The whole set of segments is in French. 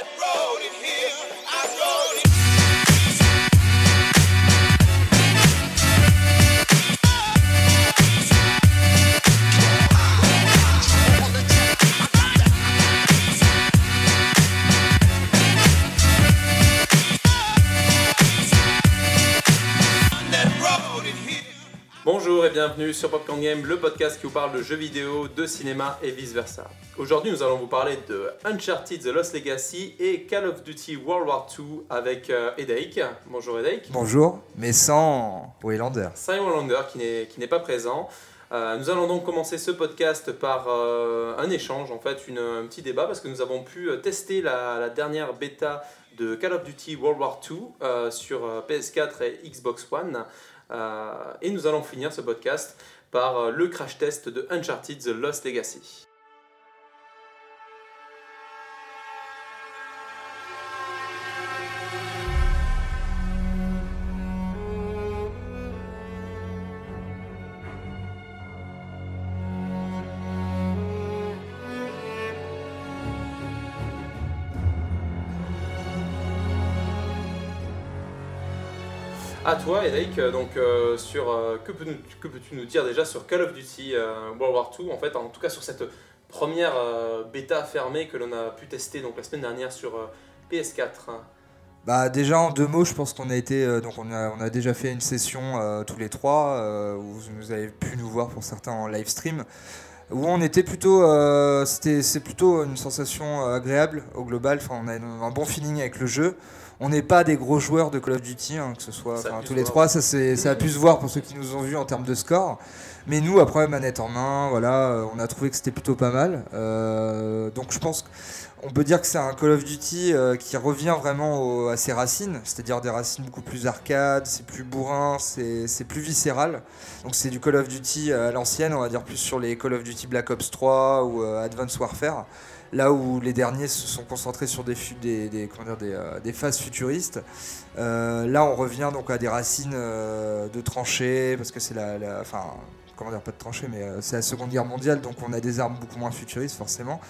Bonjour et bienvenue sur Popcorn Game, le podcast qui vous parle de jeux vidéo, de cinéma et vice versa. Aujourd'hui, nous allons vous parler de Uncharted The Lost Legacy et Call of Duty World War II avec euh, Edaik. Bonjour Edaik. Bonjour, mais sans Waylander. Sans Waylander qui n'est qui n'est pas présent. Euh, nous allons donc commencer ce podcast par euh, un échange, en fait, une, un petit débat, parce que nous avons pu tester la, la dernière bêta de Call of Duty World War II sur PS4 et Xbox One. Euh, et nous allons finir ce podcast par euh, le crash test de Uncharted The Lost Legacy. À toi, Eric, euh, donc euh, sur euh, que, peux que peux-tu nous dire déjà sur Call of Duty World War II, en fait, en tout cas sur cette première bêta fermée que l'on a pu tester donc la semaine dernière sur PS4 bah déjà en deux mots, je pense qu'on a été donc on a, on a déjà fait une session tous les trois où vous avez pu nous voir pour certains en live stream où on était plutôt c'était c'est plutôt une sensation agréable au global. Enfin on a un bon feeling avec le jeu. On n'est pas des gros joueurs de Call of Duty, hein, que ce soit tous les trois, ça, ça a pu se voir pour ceux qui nous ont vus en termes de score. Mais nous, après, manette en main, voilà, euh, on a trouvé que c'était plutôt pas mal. Euh, donc je pense qu'on peut dire que c'est un Call of Duty euh, qui revient vraiment à ses racines, c'est-à-dire des racines beaucoup plus arcades, c'est plus bourrin, c'est plus viscéral. Donc c'est du Call of Duty à l'ancienne, on va dire plus sur les Call of Duty Black Ops 3 ou Advanced Warfare là où les derniers se sont concentrés sur des, euh, phases futuristes. Euh, là, on revient donc à des racines euh, de tranchées, parce que c'est la, Enfin, comment dire, pas de tranchées, mais c'est la Seconde Guerre mondiale, donc on a des armes beaucoup moins futuristes, forcément.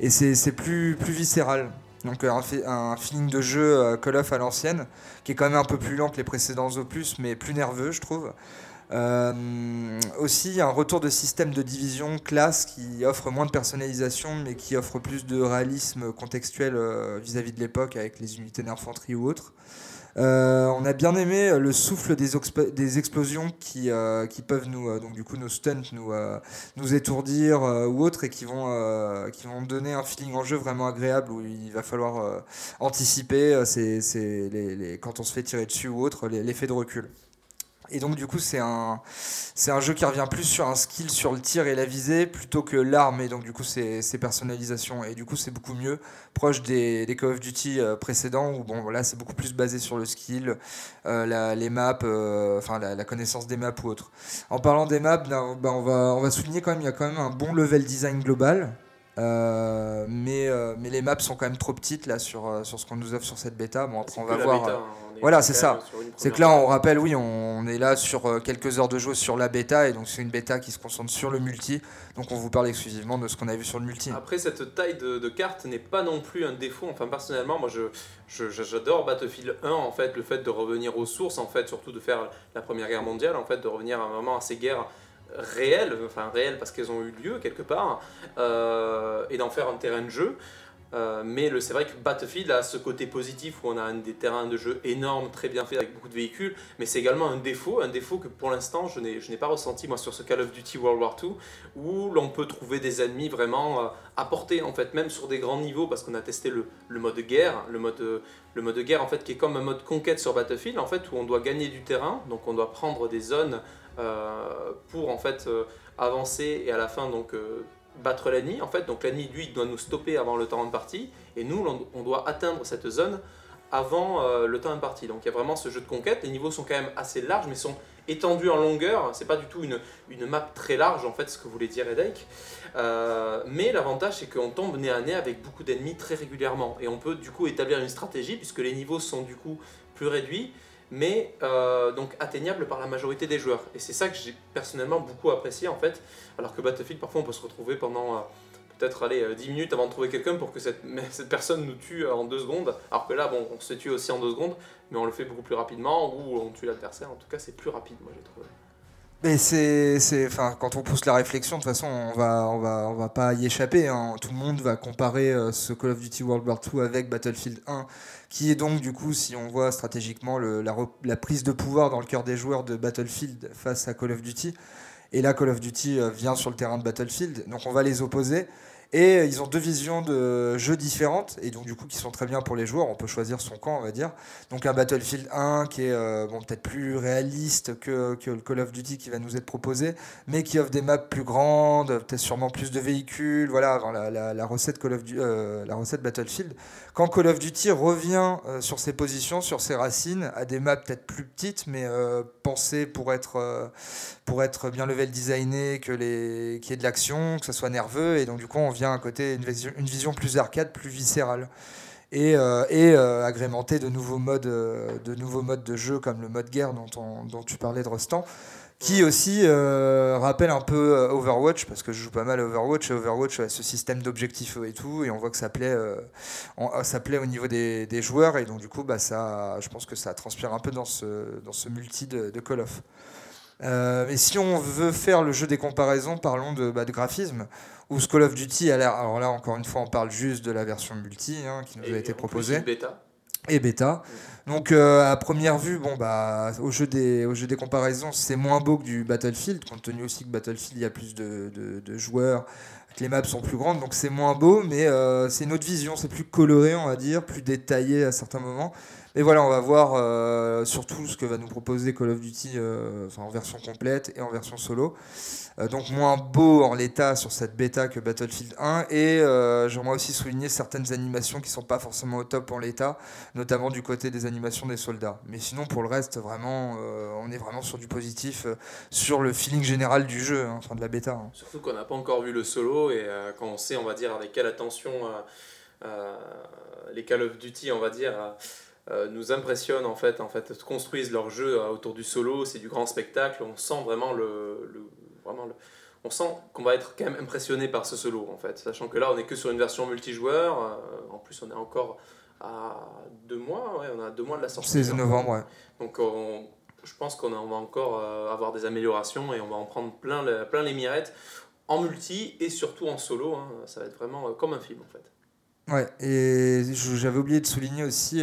Et c'est plus, plus viscéral. Donc un, un, feeling de jeu Call of à l'ancienne, qui est quand même un peu plus lent que les précédents opus, mais plus nerveux, je trouve. Euh, aussi, un retour de système de division classe qui offre moins de personnalisation, mais qui offre plus de réalisme contextuel euh, vis-à-vis de l'époque avec les unités d'infanterie ou autres. Euh, on a bien aimé le souffle des, explosions qui, peuvent nous, donc du coup nos stunts nous, nous étourdir ou autres et qui vont, qui vont donner un feeling en jeu vraiment agréable où il va falloir anticiper c'est, les, les, quand on se fait tirer dessus ou autre l'effet de recul. Et donc du coup c'est un, c'est un jeu qui revient plus sur un skill sur le tir et la visée plutôt que l'arme et donc du coup c'est, personnalisation et du coup c'est beaucoup mieux proche des, des Call of Duty euh, précédents où bon voilà c'est beaucoup plus basé sur le skill, euh, la, les maps, euh, enfin la, connaissance des maps ou autre. En parlant des maps, ben, ben, on, va, on va souligner quand même il y a quand même un bon level design global. mais, mais les maps sont quand même trop petites là sur, sur ce qu'on nous offre sur cette bêta. Bon après on va voir. Hein. Voilà, c'est ça. C'est que là, on rappelle, oui, on, est là sur euh, quelques heures de jeu sur la bêta, et donc c'est une bêta qui se concentre sur le multi. Donc on vous parle exclusivement de ce qu'on a vu sur le multi. Après, cette taille de, carte n'est pas non plus un défaut. Enfin, personnellement, moi, je, j'adore Battlefield 1, en fait, le fait de revenir aux sources, en fait, surtout de faire la Première Guerre mondiale, en fait, de revenir vraiment à ces guerres réelles, enfin réelles parce qu'elles ont eu lieu quelque part, euh, et d'en faire un terrain de jeu. Euh, mais c'est vrai que Battlefield a ce côté positif où on a des terrains de jeu énormes, très bien faits avec beaucoup de véhicules, mais c'est également un défaut, un défaut que pour l'instant je n'ai pas ressenti moi sur ce Call of Duty World War II, où l'on peut trouver des ennemis vraiment euh, à portée en fait, même sur des grands niveaux, parce qu'on a testé le, mode guerre, le mode, le mode guerre en fait qui est comme un mode conquête sur Battlefield en fait, où on doit gagner du terrain, donc on doit prendre des zones euh, pour en fait avancer et à la fin donc battre l'ennemi, en fait. Donc l'ennemi, lui, doit nous stopper avant le temps de partie, et nous, on doit atteindre cette zone avant euh, le temps de partie. Donc il y a vraiment ce jeu de conquête. Les niveaux sont quand même assez larges, mais sont étendus en longueur. C'est pas du tout une, une, map très large, en fait, ce que voulait dire Edaik. Euh, mais l'avantage, c'est qu'on tombe nez à nez avec beaucoup d'ennemis très régulièrement. Et on peut du coup établir une stratégie, puisque les niveaux sont du coup plus réduits mais euh, donc atteignable par la majorité des joueurs. Et c'est ça que j'ai personnellement beaucoup apprécié en fait, alors que Battlefield parfois on peut se retrouver pendant, euh, peut-être aller 10 minutes avant de trouver quelqu'un pour que cette, cette personne nous tue en 2 secondes. Alors que là, bon, on se tue aussi en 2 secondes, mais on le fait beaucoup plus rapidement ou on tue l'adversaire. En tout cas, c'est plus rapide, moi j'ai trouvé. Mais c'est, enfin, quand on pousse la réflexion, de toute façon, on va, on va, on va pas y échapper. Hein. Tout le monde va comparer euh, ce Call of Duty World War II avec Battlefield 1, qui est donc, du coup, si on voit stratégiquement la, la, prise de pouvoir dans le cœur des joueurs de Battlefield face à Call of Duty. Et là, Call of Duty euh, vient sur le terrain de Battlefield, donc on va les opposer. Et ils ont deux visions de jeux différentes, et donc du coup qui sont très bien pour les joueurs. On peut choisir son camp, on va dire. Donc un Battlefield 1 qui est euh, bon, peut-être plus réaliste que, que, le Call of Duty qui va nous être proposé, mais qui offre des maps plus grandes, peut-être sûrement plus de véhicules. Voilà, la, la, recette Call of euh, la recette Battlefield. Quand Call of Duty revient euh, sur ses positions, sur ses racines, à des maps peut-être plus petites, mais pensées pour être, pour être bien level designé, que les, qu'il y ait de l'action, que ça soit nerveux, et donc du coup on vient à côté une vision, plus arcade, plus viscérale. Et, euh, et euh, agrémenté de nouveaux, modes, euh, de nouveaux modes de jeu comme le mode guerre dont, on, dont tu parlais de Rostan, qui aussi rappelle un peu Overwatch, parce que je joue pas mal à Overwatch, et Overwatch a ce système d'objectifs et tout, et on voit que ça plaît, ça plaît au niveau des, des, joueurs, et donc du coup, bah, ça, je pense que ça transpire un peu dans ce, dans ce multi de Call of. Euh, mais si on veut faire le jeu des comparaisons, parlons de, bah, de graphisme. Où Call of Duty a l'air. Alors là, encore une fois, on parle juste de la version multi hein, qui nous a été proposée. Bêta. Et bêta. Donc euh, à première vue, bon bah au jeu des, au jeu des comparaisons, c'est moins beau que du Battlefield, compte tenu aussi que Battlefield il y a plus de, de, de joueurs, que les maps sont plus grandes, donc c'est moins beau, mais euh, c'est une autre vision, c'est plus coloré on va dire, plus détaillé à certains moments. Et voilà, on va voir euh, surtout ce que va nous proposer Call of Duty euh, en version complète et en version solo. Euh, donc moins beau en l'état sur cette bêta que Battlefield 1. Et j'aimerais aussi souligner certaines animations qui sont pas forcément au top en l'état, notamment du côté des animations des soldats. Mais sinon, pour le reste, vraiment, on est vraiment sur du positif, sur le feeling général du jeu, hein, enfin de la bêta. Hein. Surtout qu'on n'a pas encore vu le solo et quand on sait, on va dire, avec quelle attention les Call of Duty, on va dire nous impressionnent en fait, en fait, construisent leur jeu euh, autour du solo, c'est du grand spectacle, on sent vraiment le, vraiment le, on sent qu'on va être quand même impressionné par ce solo en fait, sachant que là on est que sur une version multijoueur, euh, en plus on est encore à deux mois, ouais, on a deux mois de la sortie. 16 novembre, ouais. Donc je pense qu'on va encore avoir des améliorations et on va en prendre plein, plein les mirettes en multi et surtout en solo, hein. ça va être vraiment comme un film en fait. Ouais, et j'avais oublié de souligner aussi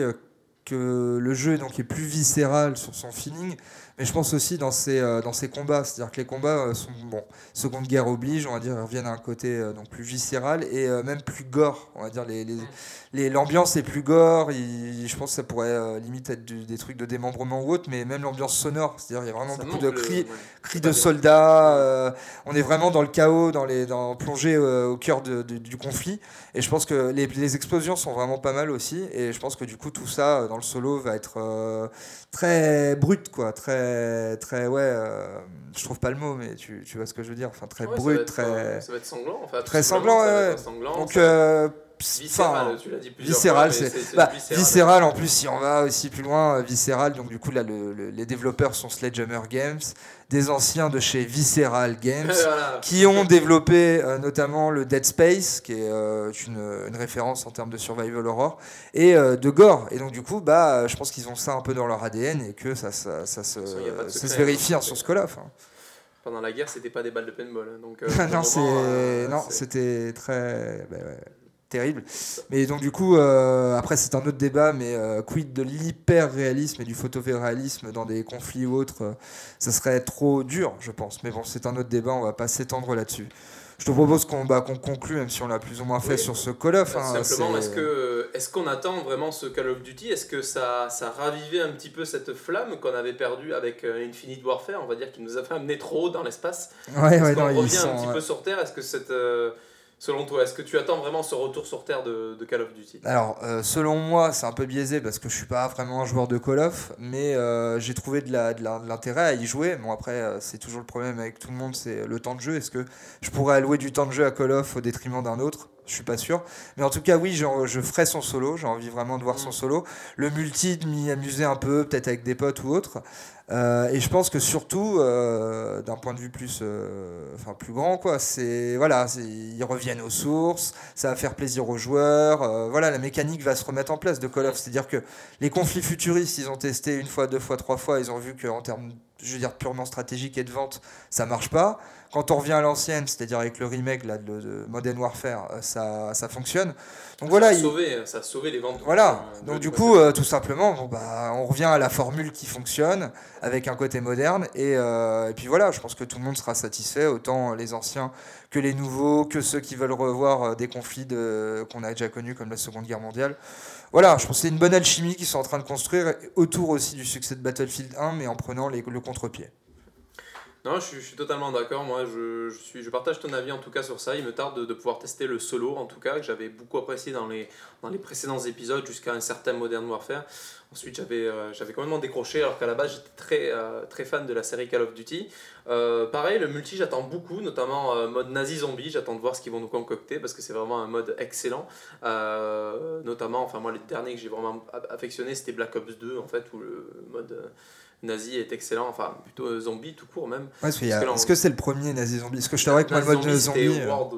que le jeu donc, est plus viscéral sur son feeling, mais je pense aussi dans ses, euh, dans ses combats. C'est-à-dire que les combats euh, sont, bon, Seconde Guerre oblige, on va dire, ils reviennent à un côté euh, donc plus viscéral et même plus gore. On va dire, les, les, l'ambiance est plus gore. je pense que ça pourrait limite être des trucs de démembrement ou autre, mais même l'ambiance sonore. C'est-à-dire, il y a vraiment beaucoup de cris, cris de soldats. on est vraiment dans le chaos, dans les, dans, plongé au cœur de, du conflit. Et je pense que les, les, explosions sont vraiment pas mal aussi. Et je pense que du coup, tout ça dans le solo va être très brut, quoi. Très très, ouais, euh, je trouve pas le mot, mais tu, tu vois ce que je veux dire. Enfin, très brut, très. Ça va être sanglant. Enfin, très sanglant, ouais. Donc, euh, viscéral, tu l'as dit viscéral, c'est bah, viscéral, en plus si on va aussi plus loin, viscéral. Donc du coup là, le, les développeurs sont Sledgehammer Games, des anciens de chez Visceral Games, qui ont développé euh, notamment le Dead Space, qui est euh, une, une, référence en termes de survival horror, et euh, de gore. Et donc du coup, bah, je pense qu'ils ont ça un peu dans leur ADN et que ça, ça, ça se, ça se vérifie hein, sur ce Call pendant la guerre, c'était pas des balles de paintball. Hein, donc, non, c'était très. Bah, ouais terrible. Mais donc du coup, euh, après c'est un autre débat, mais euh, quid de l'hyper-réalisme et du photoréalisme dans des conflits ou autres, euh, ça serait trop dur, je pense. Mais bon, c'est un autre débat, on va pas s'étendre là-dessus. Je te propose qu'on bah, qu'on conclue, même si on l'a plus ou moins fait sur ce Call of. Hein, simplement, est-ce qu'on est qu'on attend vraiment ce Call of Duty? Est-ce que ça, ça ravivait un petit peu cette flamme qu'on avait perdue avec Infinite Warfare On va dire qu'il nous a fait amener trop haut dans l'espace? Ouais, ouais, on revient un petit peu sur Terre? Est-ce que cette Selon toi, est-ce que tu attends vraiment ce retour sur Terre de, Call of Duty? Alors, euh, selon moi, c'est un peu biaisé parce que je suis pas vraiment un joueur de Call of, mais euh, j'ai trouvé de l'intérêt à y jouer. Bon, après, euh, c'est toujours le problème avec tout le monde, c'est le temps de jeu. Est-ce que je pourrais allouer du temps de jeu à Call of au détriment d'un autre? Je suis pas sûr. Mais en tout cas, oui, je ferai son solo. J'ai envie vraiment de voir son mm. solo. Le multi, de m'y amuser un peu, peut-être avec des potes ou autre. Euh, et je pense que surtout, euh, d'un point de vue plus, euh, plus grand, quoi, c'est voilà, ils reviennent aux sources, ça va faire plaisir aux joueurs. voilà, la mécanique va se remettre en place de Call of. C'est-à-dire que les conflits futuristes, ils ont testé une fois, deux fois, trois fois, ils ont vu qu'en termes, je veux dire, purement stratégique et de vente, ça marche pas. Quand on revient à l'ancienne, c'est-à-dire avec le remake là, de, Modern Warfare, euh, ça, ça fonctionne. Donc voilà, ça a, sauvé, ça a sauvé les ventes. Voilà, euh, donc du coup, euh, tout simplement, bon, bah, on revient à la formule qui fonctionne, avec un côté moderne, et, et, puis voilà, je pense que tout le monde sera satisfait, autant les anciens que les nouveaux, que ceux qui veulent revoir des conflits qu'on a déjà connus, comme la Seconde Guerre mondiale. Voilà, je pense que c'est une bonne alchimie qu'ils sont en train de construire, autour aussi du succès de Battlefield 1, mais en prenant le contre-pied. Non, je suis, totalement d'accord. Moi, je, suis, je partage ton avis en tout cas sur ça. Il me tarde de, pouvoir tester le solo, en tout cas, que j'avais beaucoup apprécié dans les, dans les précédents épisodes jusqu'à un certain Modern Warfare. Ensuite, j'avais euh, j'avais complètement décroché, alors qu'à la base, j'étais très, euh, très fan de la série Call of Duty. Euh, pareil, le multi, j'attends beaucoup, notamment mode nazi-zombie. J'attends de voir ce qu'ils vont nous concocter parce que c'est vraiment un mode excellent. notamment, enfin, moi, les derniers que j'ai vraiment affectionné, c'était Black Ops 2, en fait, où le mode nazi est excellent, enfin plutôt zombie tout court même. Est-ce que c'est le premier nazi zombie? Est-ce que je t'aurais que moi le mode zombie. C'était World,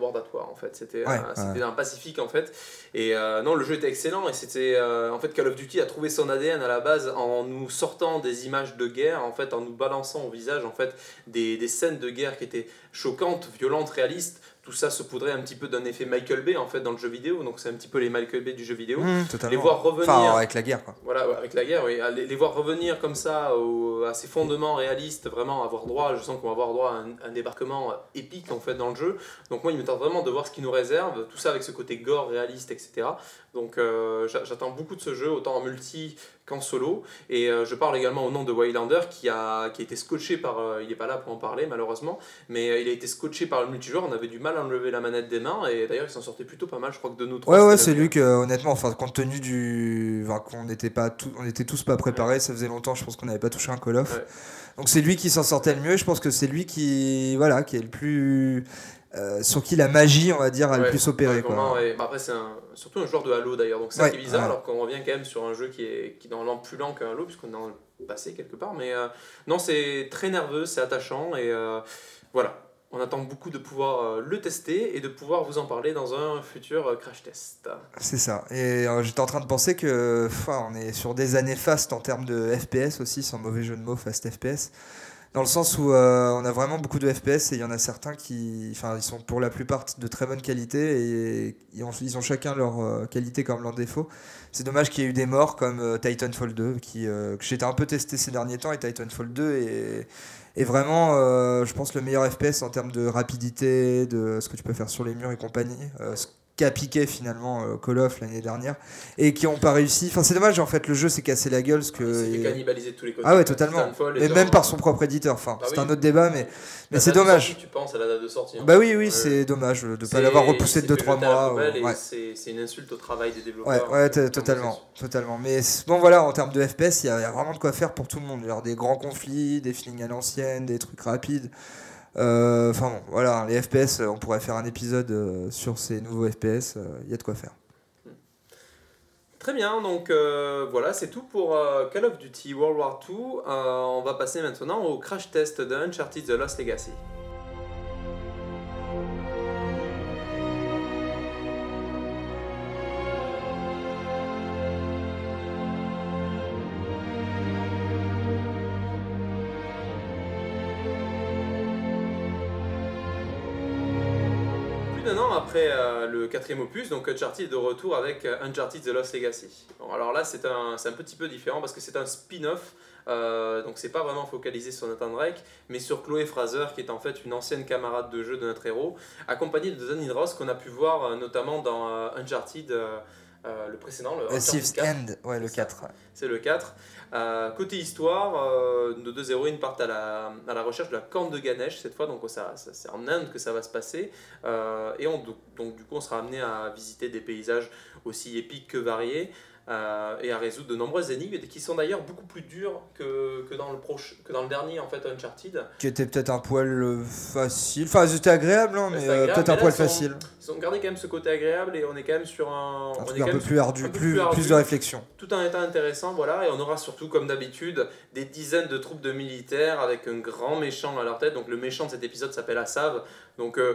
World, at War en fait, c'était ouais, un Pacifique en fait. Et euh, non, le jeu était excellent et c'était euh, en fait Call of Duty a trouvé son ADN à la base en nous sortant des images de guerre, en fait en nous balançant au visage en fait des, des scènes de guerre qui étaient choquantes, violentes, réalistes tout ça se poudrait un petit peu d'un effet Michael Bay en fait dans le jeu vidéo. Donc c'est un petit peu les Michael Bay du jeu vidéo. Mmh, les voir revenir. Enfin, avec la guerre quoi. Voilà avec la guerre oui. Les, voir revenir comme ça à ces fondements réalistes vraiment avoir droit je sens qu'on va avoir droit à un, débarquement épique en fait dans le jeu. Donc moi il me tente vraiment de voir ce qu'il nous réserve. Tout ça avec ce côté gore réaliste etc donc euh, j'attends beaucoup de ce jeu autant en multi qu'en solo. Et euh, je parle également au nom de Waylander qui a, qui a été scotché par. Euh, il n'est pas là pour en parler malheureusement, mais euh, il a été scotché par le multijoueur. On avait du mal à enlever la manette des mains et d'ailleurs il s'en sortait plutôt pas mal. Je crois que de nous trois. Ouais, ouais, c'est lui que honnêtement, enfin, compte tenu du. Enfin, qu'on n'était pas tout... on était tous pas préparés, ça faisait longtemps, je pense qu'on n'avait pas touché un Call of. Donc c'est lui qui s'en sortait le mieux. Je pense que c'est lui qui, voilà, qui est le plus euh, sur qui la magie, on va dire, a le plus opéré. Bah, après, c'est surtout un joueur de Halo d'ailleurs, donc c'est ça qui est bizarre, alors qu'on revient quand même sur un jeu qui est, qui est dans plus lent qu'un Halo, puisqu'on est dans le passé quelque part. Mais euh, non, c'est très nerveux, c'est attachant, et euh, voilà. On attend beaucoup de pouvoir le tester et de pouvoir vous en parler dans un futur crash test. C'est ça. Et j'étais en train de penser que on est sur des années fastes en termes de FPS aussi, sans mauvais jeu de mots, fast FPS dans le sens où euh, on a vraiment beaucoup de FPS et il y en a certains qui, ils sont pour la plupart de très bonne qualité et ils ont, chacun leur euh, qualité comme leur défaut. C'est dommage qu'il y ait eu des morts comme euh, Titanfall 2, qui, que j'étais un peu testé ces derniers temps et Titanfall 2 est, vraiment, je pense, le meilleur FPS en termes de rapidité, de ce que tu peux faire sur les murs et compagnie a piqué finalement euh, Call of l'année dernière et qui n'ont pas réussi. Enfin, c'est dommage en fait, le jeu s'est cassé la gueule. Parce que il s'est cannibalisé de tous les côtés. Ah ouais, totalement. Et, même par son propre éditeur. Enfin, bah c'est un autre débat, mais, mais c'est dommage. tu penses à la date de sortie. Hein. Bah oui, oui, c'est dommage de ne pas l'avoir repoussé de 2-3 mois. Ouais. C'est une insulte au travail des développeurs. Ouais, ouais totalement, totalement. Mais bon, voilà, en termes de FPS, il y, y, a vraiment de quoi faire pour tout le monde. Il y a des grands conflits, des feelings à l'ancienne, des trucs rapides. Euh, enfin bon, voilà, les FPS, on pourrait faire un épisode euh, sur ces nouveaux FPS, euh, il y a de quoi faire. Très bien, donc voilà, c'est tout pour Call of Duty World War II. on va passer maintenant au crash test de Uncharted The Lost Legacy. Euh, le quatrième opus, donc Uncharted est de retour avec euh, Uncharted The Lost Legacy. Alors là, c'est un, un petit peu différent parce que c'est un spin-off, euh, donc c'est pas vraiment focalisé sur Nathan Drake, mais sur Chloé Fraser, qui est en fait une ancienne camarade de jeu de notre héros, accompagnée de Danny Ross, qu'on a pu voir notamment dans Uncharted. Le précédent, le Thief's End, ouais, le 4. C'est le 4. Euh, côté histoire, euh, nos deux héroïnes partent à la, à la, recherche de la corne de Ganesh cette fois, donc ça, c'est en Inde que ça va se passer. Euh, et on, donc du coup, on sera amené à visiter des paysages aussi épiques que variés. Euh, et à résoudre de nombreuses énigmes qui sont d'ailleurs beaucoup plus dures que, que, dans le proche, que dans le dernier en fait Uncharted. Qui était peut-être un poil euh, facile, enfin c'était agréable, hein, mais euh, peut-être un poil sont- facile. Ils ont gardé quand même ce côté agréable et on est quand même sur un, Un on est un peu plus ardu, un peu plus, plus ardu. plus de réflexion. tout en étant intéressant, voilà, et on aura surtout, comme d'habitude, des dizaines de troupes de militaires avec un grand méchant à leur tête. Donc le méchant de cet épisode s'appelle Assav. Donc euh,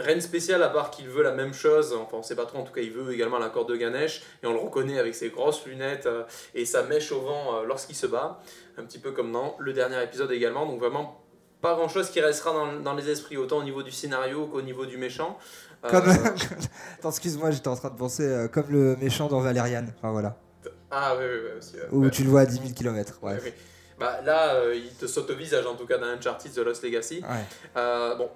rien de spécial à part qu'il veut la même chose. Enfin, on sait pas trop. En tout cas, il veut également la corde de Ganesh et on le reconnaît avec ses grosses lunettes euh, et sa mèche au vent euh, lorsqu'il se bat, un petit peu comme dans le dernier épisode également. Donc vraiment. Pas grand chose qui restera dans, dans les esprits, autant au niveau du scénario qu'au niveau du méchant. Euh, Comme... Attends, excuse-moi, j'étais en train de penser euh, comme le méchant dans Valerian. Enfin voilà. Ah, oui, oui, oui, aussi. Où Ouais. tu le vois à 10 000 km. Ouais, oui. Bah, là, euh, il te saute au visage, en tout cas, dans Uncharted The Lost Legacy. Ouais. Euh, bon,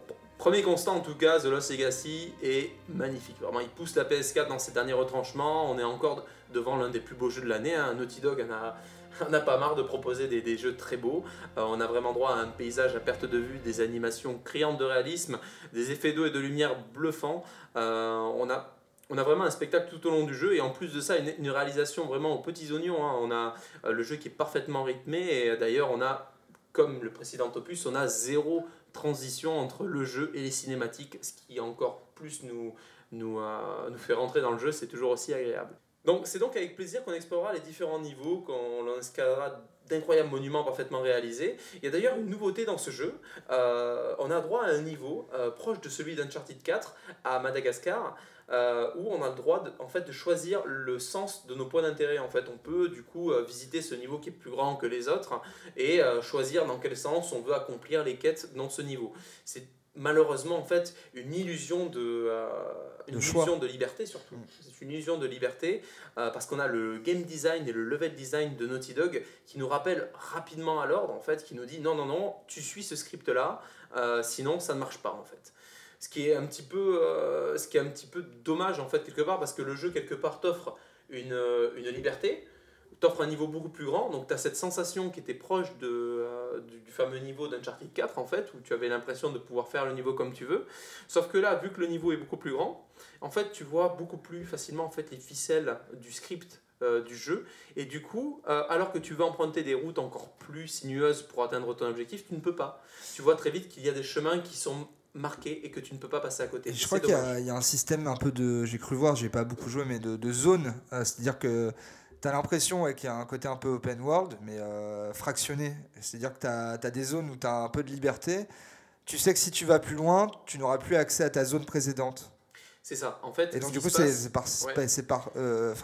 premier constat, en tout cas, The Lost Legacy est magnifique. Vraiment, il pousse la PS4 dans ses derniers retranchements. On est encore devant l'un des plus beaux jeux de l'année. hein. Naughty Dog en a, en a pas marre de proposer des, jeux très beaux. Euh, on a vraiment droit à un paysage à perte de vue, des animations criantes de réalisme, des effets d'eau et de lumière bluffants. Euh, on a vraiment un spectacle tout au long du jeu et en plus de ça une, réalisation vraiment aux petits oignons. hein. On a euh, le jeu qui est parfaitement rythmé et d'ailleurs on a, comme le précédent opus, on a zéro transition entre le jeu et les cinématiques, ce qui encore plus nous, euh, nous fait rentrer dans le jeu, c'est toujours aussi agréable. Donc c'est donc avec plaisir qu'on explorera les différents niveaux, qu'on escaladera d'incroyables monuments parfaitement réalisés. Il y a d'ailleurs une nouveauté dans ce jeu. Euh, on a droit à un niveau euh, proche de celui d'Uncharted 4 à Madagascar, euh, où on a le droit de, en fait, de choisir le sens de nos points d'intérêt. En fait, on peut du coup euh, visiter ce niveau qui est plus grand que les autres et euh, choisir dans quel sens on veut accomplir les quêtes dans ce niveau. C'est malheureusement en fait une illusion de, euh, une De choix. illusion de liberté surtout. C'est une illusion de liberté euh, parce qu'on a le game design et le level design de Naughty Dog qui nous rappelle rapidement à l'ordre en fait, qui nous dit non non non, tu suis ce script là, sinon ça ne marche pas en fait. Ce qui est un petit peu, euh, ce qui est un petit peu dommage en fait quelque part parce que le jeu quelque part t'offre une, euh, une liberté, t'offre un niveau beaucoup plus grand, donc tu as cette sensation qui était proche de, euh, du, fameux niveau d'Uncharted 4 en fait, où tu avais l'impression de pouvoir faire le niveau comme tu veux. Sauf que là, vu que le niveau est beaucoup plus grand, en fait tu vois beaucoup plus facilement en fait les ficelles du script du jeu. Et du coup alors que tu veux emprunter des routes encore plus sinueuses pour atteindre ton objectif tu ne peux pas. Tu vois très vite qu'il y a des chemins qui sont marqués et que tu ne peux pas passer à côté Et je crois qu'il y, a- il y a un système un peu de. J'ai cru voir, j'ai pas beaucoup joué, mais de, de zone. Euh, C'est-à-dire que tu as l'impression ouais, qu'il y a un côté un peu open world, mais euh, fractionné. C'est-à-dire que tu as, des zones où tu as un peu de liberté. Tu sais que si tu vas plus loin, tu n'auras plus accès à ta zone précédente. c'est ça en fait Et donc, du coup, c'est par, Ouais. c'est par, euh,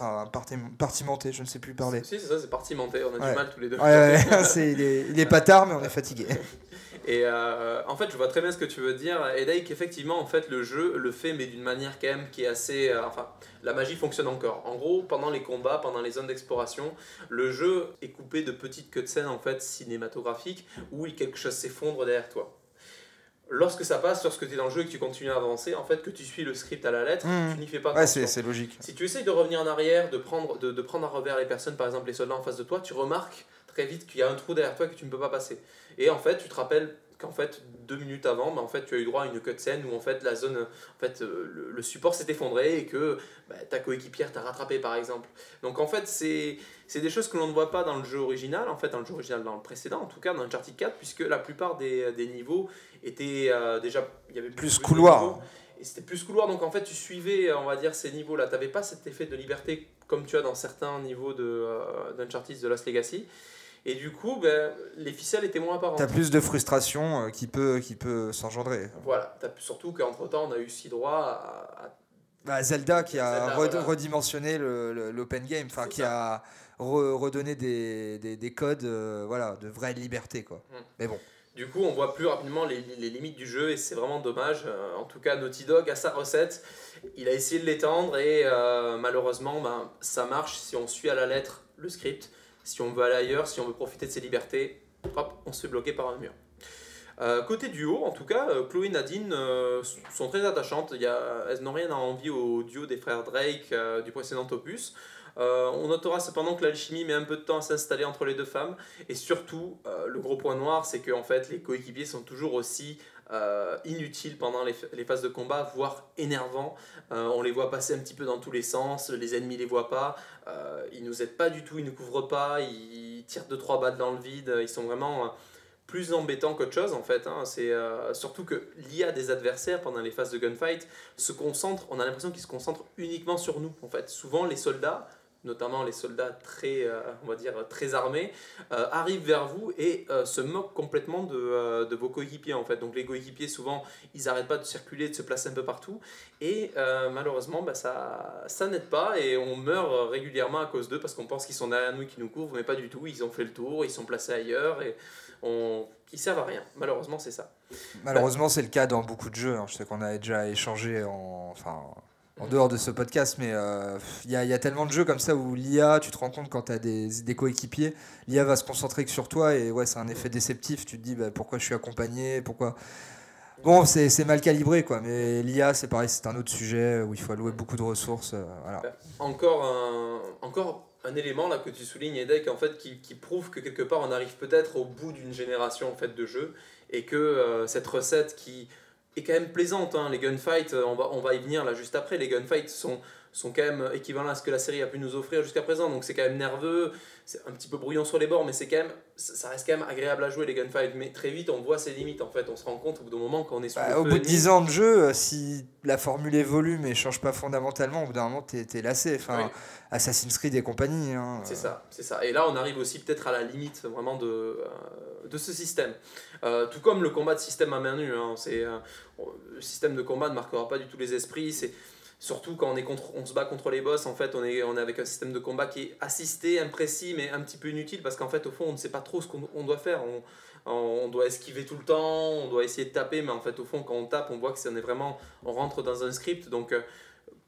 partimenté, je ne sais plus parler. Si, c'est ça, c'est partimenté, on a Ouais. du mal tous les deux. Il, est, il est pas tard, mais on est fatigué. Et euh, en fait, je vois très bien ce que tu veux dire. Et d'ailleurs, qu'effectivement, en fait, le jeu le fait, mais d'une manière quand même qui est assez. euh, enfin, la magie fonctionne encore. En gros, pendant les combats, pendant les zones d'exploration, le jeu est coupé de petites cutscenes en fait cinématographiques où quelque chose s'effondre derrière toi. Lorsque ça passe, lorsque tu es dans le jeu et que tu continues à avancer, en fait, que tu suis le script à la lettre, Mhm. tu n'y fais pas Ouais, c'est logique. Si tu essayes de revenir en arrière, de prendre, de, de prendre à revers les personnes, par exemple les soldats en face de toi, tu remarques très vite qu'il y a un trou derrière toi que tu ne peux pas passer. Et en fait, tu te rappelles qu'en fait, deux minutes avant, bah, en fait, tu as eu droit à une cutscene où en fait, la zone, en fait, euh, le, le support s'est effondré et que bah, ta coéquipière t'a rattrapé, par exemple. Donc en fait, c'est c'est des choses que l'on ne voit pas dans le jeu original, en fait, dans le jeu original, dans le précédent, en tout cas dans Uncharted 4, puisque la plupart des, des niveaux étaient euh, déjà... Il y avait Plus de couloir. Et c'était plus couloir, donc en fait tu suivais, on va dire, ces niveaux-là. Tu n'avais pas cet effet de liberté comme tu as dans certains niveaux de, euh, d'Uncharted The Lost Legacy. Et du coup, ben, les ficelles étaient moins apparentes. T'as plus de frustration euh, qui peut, qui peut s'engendrer. Voilà, T'as- surtout qu'entre temps, on a eu aussi droit à. à- Bah, Zelda qui a Zelda, voilà. redimensionné l'open game, enfin qui a re- redonné des, des, des codes euh, voilà, de vraie liberté. Quoi. Mm. Mais bon, Du coup, on voit plus rapidement les, les limites du jeu et c'est vraiment dommage. Euh, en tout cas, Naughty Dog a sa recette. Il a essayé de l'étendre et malheureusement, ben, ça marche si on suit à la lettre le script. Si on veut aller ailleurs, si on veut profiter de ses libertés, hop, on se fait bloquer par un mur. côté duo, en tout cas, Chloé et Nadine sont très attachantes. Y a, elles n'ont rien à envier au duo des frères Drake du précédent opus. On notera cependant que l'alchimie met un peu de temps à s'installer entre les deux femmes. Et surtout, le gros point noir, c'est que en fait, les coéquipiers sont toujours aussi euh, inutiles pendant les, les, phases de combat, voire énervants. Euh, on les voit passer un petit peu dans tous les sens, les ennemis les voient pas, euh, ils nous aident pas du tout, ils ne couvrent pas, ils tirent 2-3 balles dans le vide, ils sont vraiment euh, plus embêtants qu'autre chose en fait. Hein. C'est surtout que l'IA des adversaires pendant les phases de gunfight se concentre, on a l'impression qu'ils se concentrent uniquement sur nous en fait. Souvent les soldats notamment les soldats très, euh, on va dire, très armés, euh, arrivent vers vous et euh, se moquent complètement de, de vos coéquipiers en fait. Donc les coéquipiers souvent ils n'arrêtent pas de circuler, de se placer un peu partout et malheureusement bah, ça, ça n'aide pas et on meurt régulièrement à cause d'eux parce qu'on pense qu'ils sont derrière nous et qu'ils nous couvrent mais pas du tout, ils ont fait le tour, ils sont placés ailleurs et on... ils servent à rien. Malheureusement c'est ça. Malheureusement c'est le cas dans beaucoup de jeux, hein. je sais qu'on a déjà échangé en... Enfin, en dehors de ce podcast, mais il euh, y, a, y, a, tellement de jeux comme ça où l'IA, tu te rends compte quand tu as des, coéquipiers, l'IA va se concentrer que sur toi et ouais, c'est un effet déceptif. Tu te dis bah, pourquoi je suis accompagné, pourquoi? Bon, c'est mal calibré, quoi, mais l'IA, c'est pareil, c'est un autre sujet où il faut allouer beaucoup de ressources. Euh. Bah, encore, un, élément là que tu soulignes, Edek, en fait, qui, prouve que quelque part on arrive peut-être au bout d'une génération en fait, de jeux et que euh, cette recette qui est quand même plaisante. Hein. Les gunfights, euh, on va, on va y venir là juste après, les gunfights sont, sont quand même équivalents à ce que la série a pu nous offrir jusqu'à présent. Donc c'est quand même nerveux, c'est un petit peu brouillon sur les bords, mais c'est quand même, ça reste quand même agréable à jouer les gunfights. Mais très vite, on voit ses limites en fait. On se rend compte au bout d'un moment qu'on est sous bah, Au bout de 10 ans de jeu, euh, si la formule évolue mais change pas fondamentalement, au bout d'un moment, t'es es lassé. Enfin, Assassin's Creed et compagnie. Hein. C'est ça, c'est ça. Et là, on arrive aussi peut-être à la limite vraiment de, euh, de ce système. Euh, tout comme le combat de système à main nue. Hein. C'est, le système de combat ne marquera pas du tout les esprits. C'est Surtout quand on, est contre, on se bat contre les boss, en fait, on est, on est avec un système de combat qui est assisté, imprécis, mais un petit peu inutile parce qu'en fait, au fond, on ne sait pas trop ce qu'on doit faire. On, on, doit esquiver tout le temps, on doit essayer de taper, mais en fait, au fond, quand on tape, on voit que on est vraiment, on rentre dans un script. Donc, euh,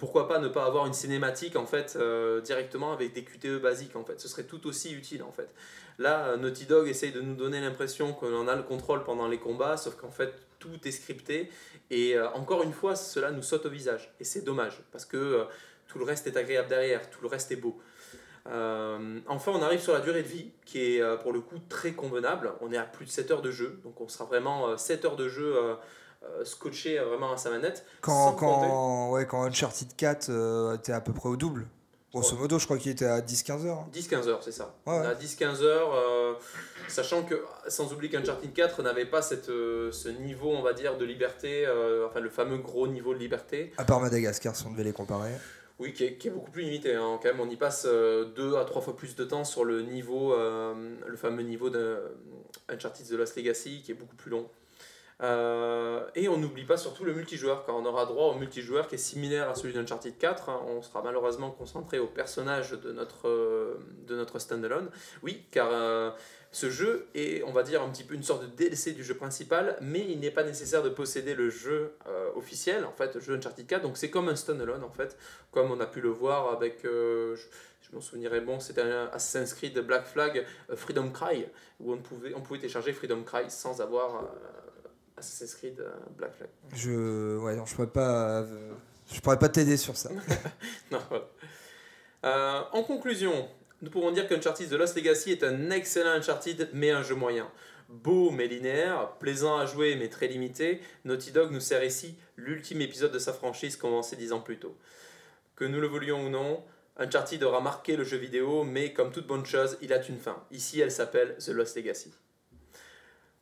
pourquoi pas ne pas avoir une cinématique en fait euh, directement avec des QTE basiques en fait ce serait tout aussi utile en fait là Naughty Dog essaye de nous donner l'impression qu'on a le contrôle pendant les combats sauf qu'en fait tout est scripté et euh, encore une fois, cela nous saute au visage. Et c'est dommage, parce que euh, tout le reste est agréable derrière, tout le reste est beau. Euh, enfin, on arrive sur la durée de vie, qui est pour le coup très convenable. On est à plus de 7 heures de jeu, donc on sera vraiment 7 heures de jeu scotché vraiment à sa manette. Quand, quand, ouais, quand Uncharted 4 était à peu près au double Grosso modo, je crois qu'il était à 10-15 heures. 10-15 hein. heures, c'est ça. À 10-15 heures, euh, sachant que, sans oublier qu'Uncharted 4 n'avait pas cette, euh, ce niveau, on va dire, de liberté, euh, enfin le fameux gros niveau de liberté. À part Madagascar, si on devait les comparer. Oui, qui est, qui est beaucoup plus limité. Hein. Quand même, on y passe 2 à 3 fois plus de temps sur le niveau, le fameux niveau de Uncharted The Lost Legacy, qui est beaucoup plus long. Euh, et on n'oublie pas surtout le multijoueur, car on aura droit au multijoueur qui est similaire à celui d'Uncharted 4. Hein. On sera malheureusement concentré au personnage de notre, euh, de notre standalone. Oui, car euh, ce jeu est, on va dire, un petit peu une sorte de DLC du jeu principal, mais il n'est pas nécessaire de posséder le jeu officiel, en fait, le jeu Uncharted 4. Donc c'est comme un standalone, en fait, comme on a pu le voir avec. je, je m'en souviendrai bon, c'était Assassin's Creed Black Flag Freedom Cry, où on pouvait, on pouvait télécharger Freedom Cry sans avoir Assassin's Creed euh, Black Flag. Je, ouais, non, je pourrais pas, je pourrais pas t'aider sur ça. non, euh, en conclusion, nous pouvons dire qu'Uncharted The Lost Legacy est un excellent Uncharted, mais un jeu moyen. Beau mais linéaire, plaisant à jouer mais très limité, Naughty Dog nous sert ici l'ultime épisode de sa franchise commencé dix ans plus tôt. Que nous le voulions ou non, Uncharted aura marqué le jeu vidéo, mais comme toute bonne chose, il a une fin. Ici, elle s'appelle The Lost Legacy.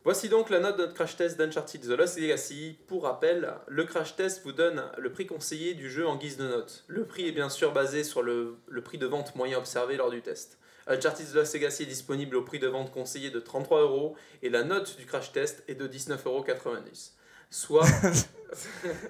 Voici donc la note de notre crash test d'Uncharted The Lost Legacy. Pour rappel, le crash test vous donne le prix conseillé du jeu en guise de note. Le prix est bien sûr basé sur le, prix de vente moyen observé lors du test. Uncharted The Lost Legacy est disponible au prix de vente conseillé de 33 euros et la note du crash test est de 19,90 euros soit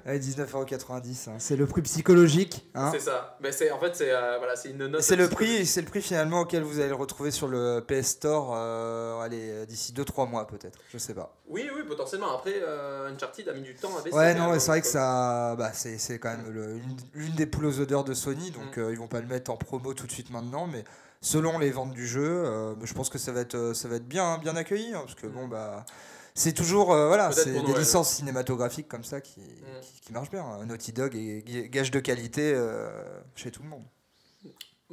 19,90€, hein. c'est le prix psychologique. Hein. C'est ça. Mais c'est en fait c'est euh, voilà, c'est une note. C'est le prix, c'est le prix finalement auquel vous allez le retrouver sur le PS Store. Euh, allez, d'ici 2-3 mois peut-être, je sais pas. Oui, oui, potentiellement. Après, euh, Uncharted a mis du temps à baisser. Ouais, non, c'est vrai que ça, bah, c'est, c'est quand même l'une des poules aux odeurs de Sony, donc mm. ils vont pas le mettre en promo tout de suite maintenant, mais selon les ventes du jeu, je pense que ça va être, ça va être bien, bien accueilli, hein, parce que mm. bon bah c'est toujours euh, voilà, c'est des Noël. licences cinématographiques comme ça qui, Mm. qui, qui marchent bien. Naughty Dog est ga- gage de qualité euh, chez tout le monde.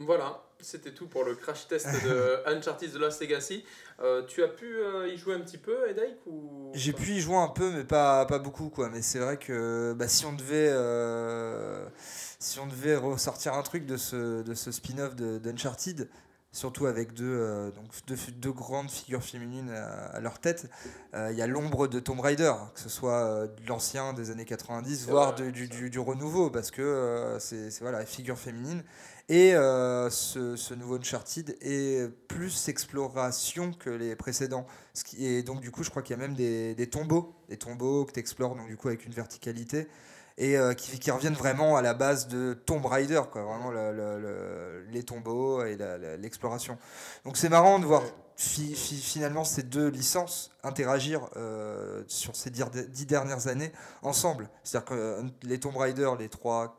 Voilà, c'était tout pour le crash test de Uncharted The Lost Legacy. Euh, tu as pu y jouer un petit peu, Edaik ou... J'ai pu y jouer un peu, mais pas, pas beaucoup, quoi. Mais c'est vrai que bah, si on devait, si on devait ressortir un truc de ce, de ce spin-off de- d'Uncharted, surtout avec deux, euh, donc deux, deux grandes figures féminines à, à leur tête, euh, il y a l'ombre de Tomb Raider, que ce soit euh, de l'ancien des années 90, C'est voire de- du, du, du renouveau, parce que euh, c'est voilà, figure féminine. Et euh, ce, ce nouveau Uncharted est plus exploration que les précédents. Ce qui est, donc du coup, je crois qu'il y a même des, des tombeaux, des tombeaux que tu explores donc du coup avec une verticalité et euh, qui, reviennent vraiment à la base de Tomb Raider, quoi, vraiment le- le- le- les tombeaux et l'exploration. Donc c'est marrant de voir fi- fi- finalement ces deux licences interagir euh, sur ces dix, dernières années ensemble. C'est-à-dire que euh, les Tomb Raider, les trois,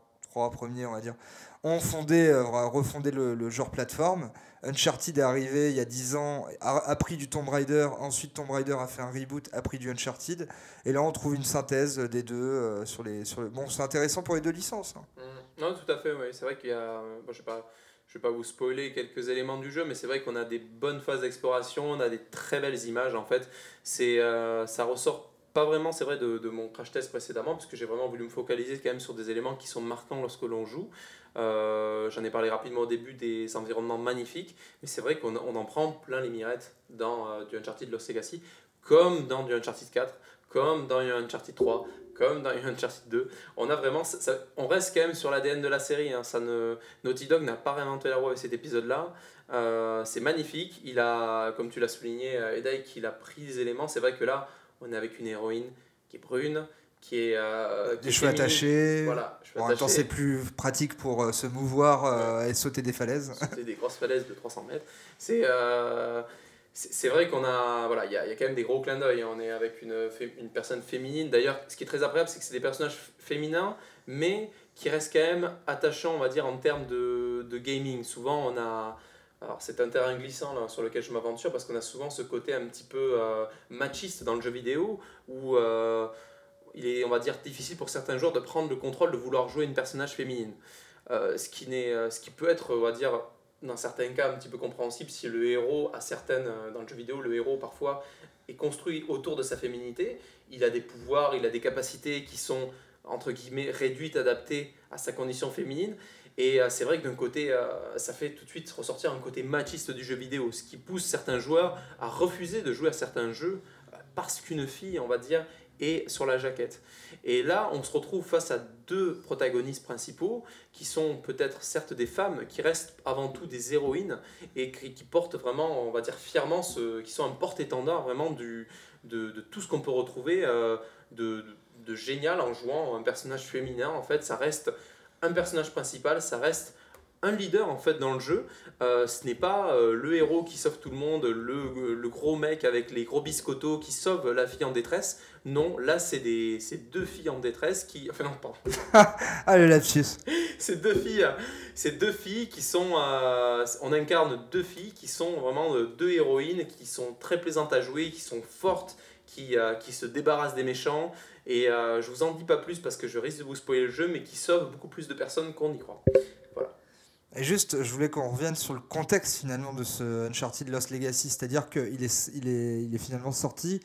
premiers, on va dire, ont fondé, refondé le genre plateforme. Uncharted est arrivé il y a 10 ans, a, pris du Tomb Raider, ensuite Tomb Raider a fait un reboot, a pris du Uncharted, et là on trouve une synthèse des deux euh, sur les, sur le... Bon, c'est intéressant pour les deux licences. hein. Mm. Non, tout à fait, oui. C'est vrai qu'il y a. Bon, je ne vais, pas- vais pas vous spoiler quelques éléments du jeu, mais c'est vrai qu'on a des bonnes phases d'exploration, on a des très belles images en fait. C'est, euh, ça ressort pas vraiment, c'est vrai, de, de mon crash test précédemment, parce que j'ai vraiment voulu me focaliser quand même sur des éléments qui sont marquants lorsque l'on joue. Euh, J'en ai parlé rapidement au début des environnements magnifiques, mais c'est vrai qu'on on en prend plein les mirettes dans euh, du Uncharted Lost Legacy, comme dans du Uncharted 4, comme dans un Uncharted 3, comme dans un Uncharted 2 on a vraiment on reste quand même sur l'ADN de la série hein. ça ne Naughty Dog n'a pas réinventé la roue avec cet épisode là c'est magnifique. Il a comme tu l'as souligné euh, Edaik il a pris des éléments. C'est vrai que là on est avec une héroïne qui est brune qui est euh, qui Des est cheveux féminine. attachés. voilà cheveux en même temps, c'est plus pratique pour euh, se mouvoir euh, et sauter des falaises. C'était des grosses falaises de 300 mètres. C'est euh, c'est c'est vrai qu'on a. Voilà, il y a, y a quand même des gros clins d'œil. hein. On est avec une, une personne féminine. D'ailleurs, ce qui est très agréable, c'est que c'est des personnages féminins, mais qui restent quand même attachants, on va dire, en termes de, de gaming. Souvent, on a. Alors, c'est un terrain glissant là, sur lequel je m'aventure parce qu'on a souvent ce côté un petit peu machiste dans le jeu vidéo où il est, on va dire, difficile pour certains joueurs de prendre le contrôle de vouloir jouer une personnage féminine. Euh, ce, qui n'est, euh, ce qui peut être, on va dire, dans certains cas un petit peu compréhensible si le héros a certaines euh, dans le jeu vidéo le héros parfois est construit autour de sa féminité il a des pouvoirs il a des capacités qui sont entre guillemets réduites adaptées à sa condition féminine et c'est vrai que d'un côté ça fait tout de suite ressortir un côté machiste du jeu vidéo ce qui pousse certains joueurs à refuser de jouer à certains jeux parce qu'une fille on va dire est sur la jaquette et là on se retrouve face à deux protagonistes principaux qui sont peut-être certes des femmes, qui restent avant tout des héroïnes et qui, portent vraiment, on va dire fièrement, ce, qui sont un porte-étendard vraiment de, tout ce qu'on peut retrouver euh, de génial en jouant un personnage féminin. En fait, ça reste un personnage principal, ça reste un leader en fait dans le jeu. Euh, ce n'est pas euh, le héros qui sauve tout le monde, le, le gros mec avec les gros biscottos qui sauve la fille en détresse. Non, là c'est des c'est deux filles en détresse qui enfin non pardon Ah, le lapsus. ces deux filles, ces deux filles qui sont, euh, on incarne deux filles qui sont vraiment deux héroïnes qui sont très plaisantes à jouer, qui sont fortes, qui, qui se débarrassent des méchants. Et je vous en dis pas plus parce que je risque de vous spoiler le jeu, mais qui sauvent beaucoup plus de personnes qu'on y croit. Et juste, je voulais qu'on revienne sur le contexte finalement de ce Uncharted Lost Legacy, c'est-à-dire qu'il est, il est, il est finalement sorti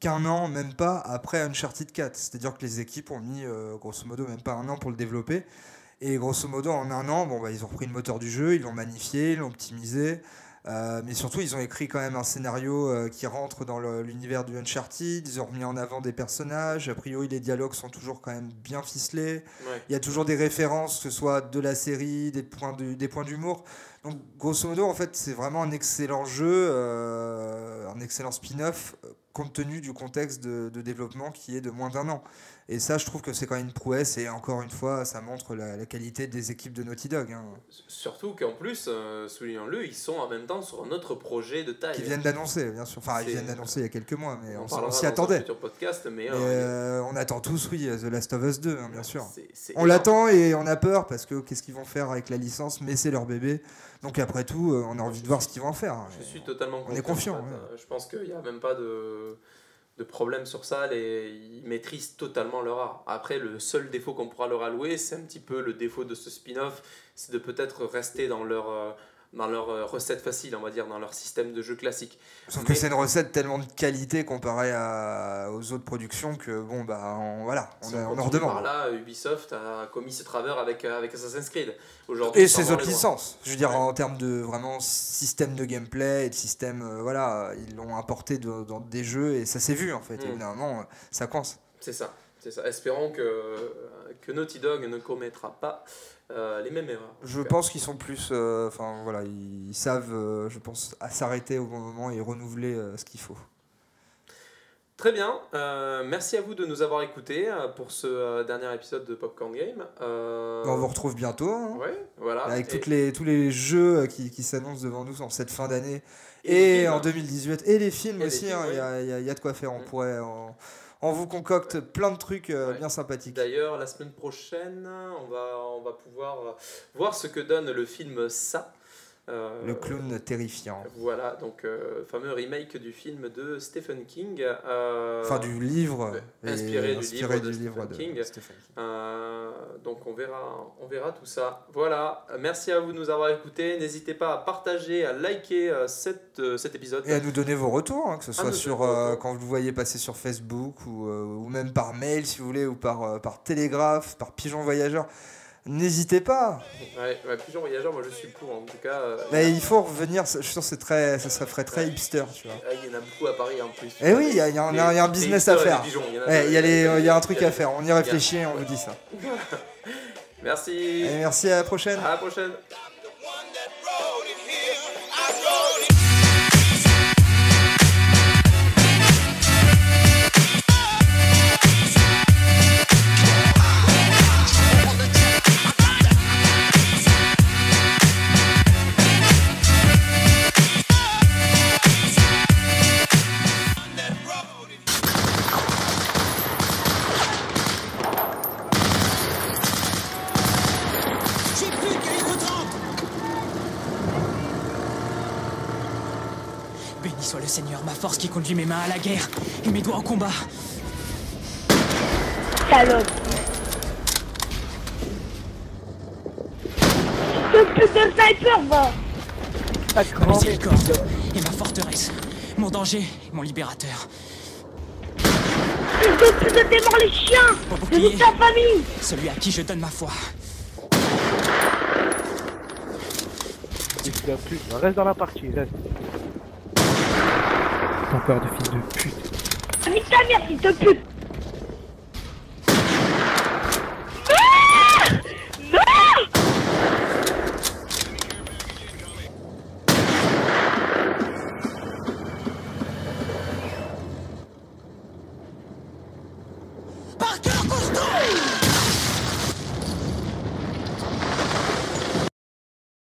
qu'un an, même pas, après Uncharted 4. C'est-à-dire que les équipes ont mis, euh, grosso modo, même pas un an pour le développer. Et grosso modo, en un an, bon, bah, ils ont repris le moteur du jeu, ils l'ont magnifié, ils l'ont optimisé. Euh, mais surtout, ils ont écrit quand même un scénario euh, qui rentre dans l'univers du Uncharted. Ils ont remis en avant des personnages. A priori, les dialogues sont toujours quand même bien ficelés. Ouais. Il y a toujours des références, que ce soit de la série, des points de- des points d'humour. Donc, grosso modo, en fait, c'est vraiment un excellent jeu, euh, un excellent spin-off, euh, compte tenu du contexte de, de développement qui est de moins d'un an. Et ça, je trouve que c'est quand même une prouesse. Et encore une fois, ça montre la, la qualité des équipes de Naughty Dog, hein, Surtout qu'en plus, euh, soulignons-le, ils sont en même temps sur un autre projet de taille. qui viennent d'annoncer, bien sûr. Enfin, ils viennent d'annoncer il y a quelques mois, mais on, on s'y attendait. podcast, mais, Mais, euh, on attend tous, oui, The Last of Us 2, hein, bien sûr. On l'attend et on a peur parce que qu'est-ce qu'ils vont faire avec la licence Mais c'est leur bébé. Donc après tout, euh, on a envie de voir ce qu'ils vont en faire. Je suis totalement On est confiant, en fait. ouais. Je pense qu'il n'y a même pas de. de problème sur ça. Les, ils maîtrisent totalement leur art. Après, le seul défaut qu'on pourra leur allouer, c'est un petit peu le défaut de ce spin-off, c'est de peut-être rester dans leur, euh, dans leur euh, recette facile, on va dire, dans leur système de jeu classique. Sauf Mais- que c'est une recette tellement de qualité comparée à- aux autres productions que bon bah on, voilà, on, Si a- on en redemande. Par là, Ubisoft a commis ce travers avec, euh, avec Assassin's Creed. Aujourd'hui, Et ses autres licences. Je veux dire Ouais. en termes de vraiment système de gameplay et de système, euh, voilà, ils l'ont importé de- dans des jeux et ça s'est vu en fait. Mm. Évidemment, ça coince. C'est ça, c'est ça. Espérons que, que Naughty Dog ne commettra pas euh, les mêmes erreurs. Je pense qu'ils sont plus, euh, enfin voilà, ils, savent, euh, je pense, à s'arrêter au bon moment et renouveler ce qu'il faut. Très bien, merci à vous de nous avoir écoutés pour ce dernier épisode de Popcorn Game. On vous retrouve bientôt. hein, Ouais, voilà. Avec Et- toutes les, tous les jeux qui, qui s'annoncent devant nous en cette fin d'année et en 2018 et les films Et aussi, hein, il oui. y, a, il y a- il y a de quoi faire. On Mm. pourrait, on, on vous concocte plein de trucs euh, Ouais. bien sympathiques. D'ailleurs, la semaine prochaine, on va, on va pouvoir voir ce que donne le film Ça. Euh, Le clown terrifiant. Voilà, donc euh, fameux remake du film de Stephen King. euh, Enfin, du livre. inspiré du livre de du Stephen livre de King. Stephen King. Donc on verra, on verra tout ça. Voilà, merci à vous de nous avoir écoutés. N'hésitez pas à partager, à liker cette, cet épisode. Et à nous donner vos retours, hein, que ce soit sur quand vous le voyez passer sur Facebook ou, ou même par mail si vous voulez, ou par, par télégraphe, par pigeon voyageur. N'hésitez pas. Ouais, ouais, Pigeon Voyageur, moi je suis pour en tout cas. euh, Mais il faut revenir, je suis sûr que c'est très, ça serait très hipster, tu vois. ah, Il y en a beaucoup à Paris en plus. Eh oui, il y a, il y a un- y a business à faire. pigeons, il y a- Eh, Il y, a les- il y a un truc à faire, on y réfléchit et on vous dit ça. Merci. Et merci, à la prochaine. À la prochaine. Soit le Seigneur, ma force qui conduit mes mains à la guerre et mes doigts au combat. Salope. Ce putain de sniper, va Ma miséricorde et ma forteresse. Mon danger et mon libérateur. Fils de pute les chiens Mon De toute ta famille celui à qui je donne ma foi. Reste dans la partie, reste. Ton peur de fils de pute. Nique ta mère, fils de pute